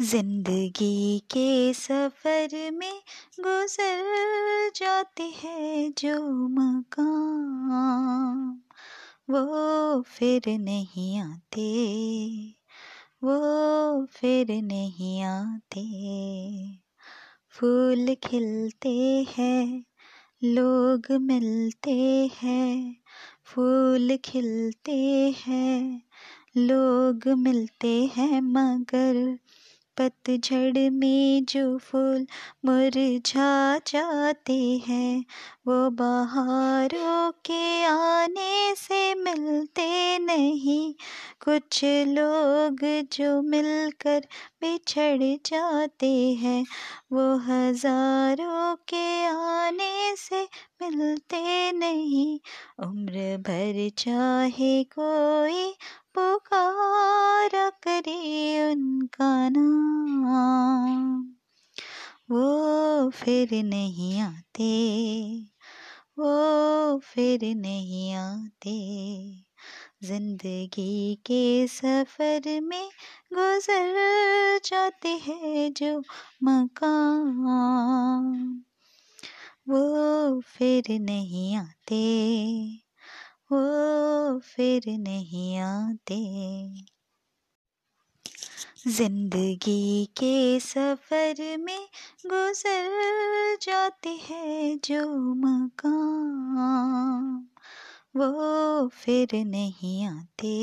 ज़िंदगी के सफ़र में गुजर जाते हैं जो मकाम। वो फिर नहीं आते, वो फिर नहीं आते। फूल खिलते हैं, लोग मिलते हैं, फूल खिलते हैं, लोग मिलते हैं मगर पतझड़ में जो फूल मुरझा जाते हैं वो बहारों के आने से मिलते नहीं। कुछ लोग जो मिलकर बिछड़ जाते हैं, वो हज़ारों के आने से मिलते नहीं। उम्र भर चाहे कोई पुकारा करे उनका नाम, वो फिर नहीं आते, वो फिर नहीं आते। ज़िंदगी के सफ़र में गुजर जाते हैं जो मकाम वो फिर नहीं आते, वो फिर नहीं आते। ज़िंदगी के सफ़र में गुजर जाते हैं जो मकाम वो फिर नहीं आते।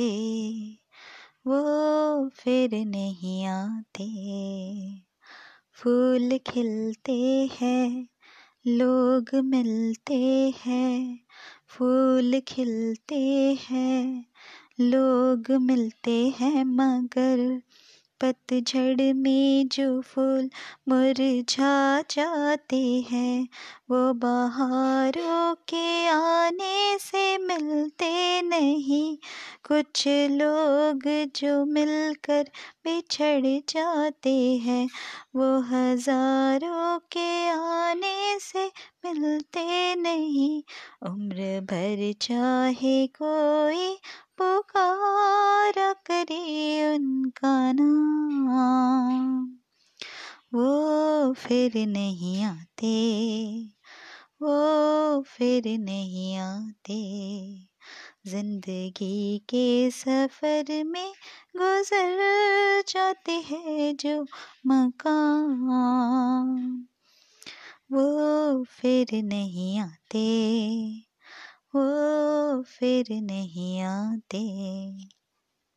वो फिर नहीं आते। फूल खिलते हैं, लोग मिलते हैं, फूल खिलते हैं, लोग मिलते हैं, मगर पतझड़ में जो फूल मुरझा जाते हैं, वो बहारों के आने से मिलते नहीं। कुछ लोग जो मिलकर बिछड़ जाते हैं, वो हज़ारों के आने से मिलते नहीं। उम्र भर चाहे कोई पुकारा करे उनका नाम। वो फिर नहीं आते, वो फिर नहीं आते। ज़िंदगी के सफ़र में गुजर जाते हैं जो मकाम वो फिर नहीं आते, वो फिर नहीं आते।